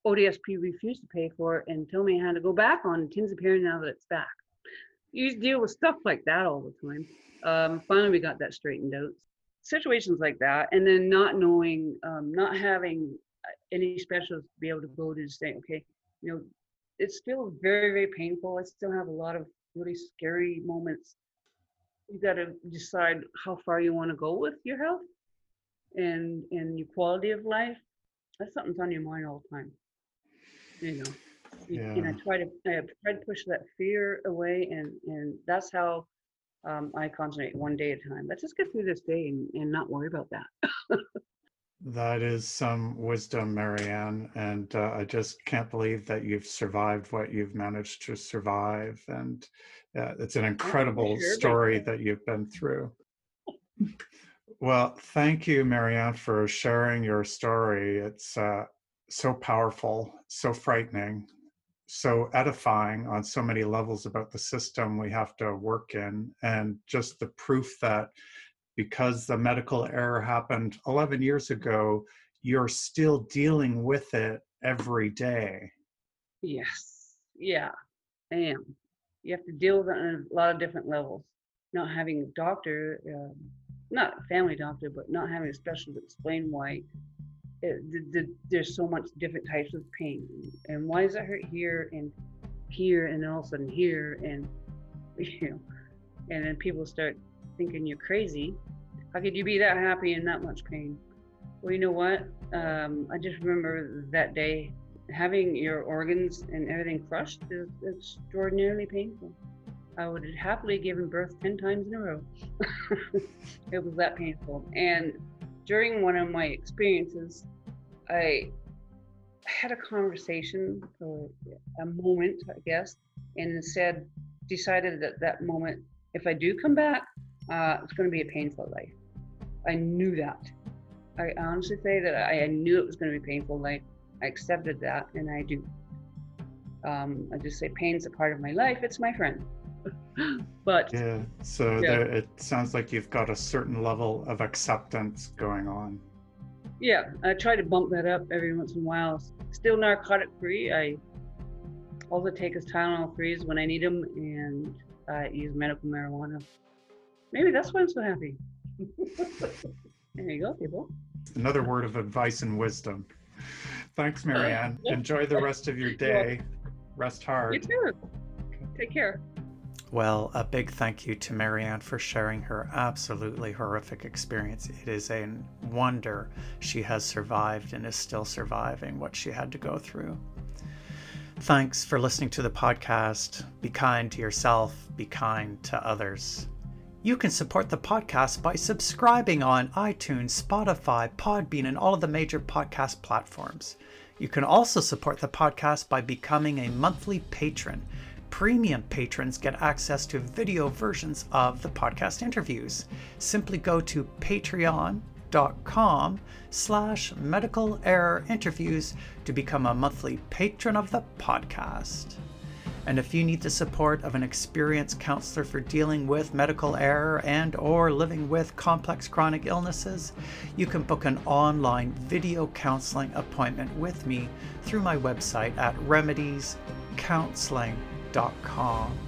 Speaker 1: ODSP refused to pay for it and told me I had to go back on tinzaparin now that it's back. You deal with stuff like that all the time. Um, finally, we got that straightened out. Situations like that, and then not knowing, um, not having any specialists to be able to go to say, okay, you know, it's still very, very painful. I still have a lot of really scary moments. You got to decide how far you want to go with your health and and your quality of life. That's something's on your mind all the time. You know, you- and I
Speaker 3: Yeah.
Speaker 1: try to I try to push that fear away, and and that's how um, I concentrate one day at a time. Let's just get through this day and, and not worry about that.
Speaker 3: That is some wisdom, Marianne, and uh, I just can't believe that you've survived what you've managed to survive. And uh, it's an incredible
Speaker 1: sure,
Speaker 3: story that you've been through. Well, thank you, Marianne, for sharing your story. It's uh, so powerful, so frightening, so edifying on so many levels about the system we have to work in, and just the proof that because the medical error happened 11 years ago, you're still dealing with it every day.
Speaker 1: Yes. Yeah, I am. You have to deal with it on a lot of different levels. Not having a doctor, um, not a family doctor, but not having a specialist explain why it, the, the, there's so much different types of pain and why does it hurt here and here and then all of a sudden here and you know, and then people start thinking you're crazy. How could you be that happy and that much pain? Well, you know what? Um, I just remember that day having your organs and everything crushed is extraordinarily painful. I would have happily given birth 10 times in a row. it was that painful. And during one of my experiences, I had a conversation or a moment, I guess, and said, decided that that moment, if I do come back, uh, it's going to be a painful life. I knew that. I honestly say that I, I knew it was going to be a painful life. I accepted that, and I do. Um, I just say pain's a part of my life. It's my friend. but
Speaker 3: Yeah. So
Speaker 1: Yeah.
Speaker 3: There, it sounds like you've got a certain level of acceptance going on.
Speaker 1: yeah, I try to bump that up every once in a while. Still narcotic free. I all I take is Tylenol threes when I need them, and I use medical marijuana. Maybe that's why I'm so happy. there you go, people.
Speaker 3: Another word of advice and wisdom. Thanks, uh, Marianne.
Speaker 1: yeah.
Speaker 3: Enjoy the rest of your day. Rest hard.
Speaker 1: You too. Take care.
Speaker 2: Well, a big thank you to Marianne for sharing her absolutely horrific experience. It is a wonder she has survived and is still surviving what she had to go through. Thanks for listening to the podcast. Be kind to yourself, be kind to others. You can support the podcast by subscribing on iTunes, Spotify, Podbean, and all of the major podcast platforms. You can also support the podcast by becoming a monthly patron. Premium patrons get access to video versions of the podcast interviews. Simply go to patreon.com slash medical error interviews to become a monthly patron of the podcast. And if you need the support of an experienced counselor for dealing with medical error and or living with complex chronic illnesses, you can book an online video counseling appointment with me through my website at remediescounseling.com.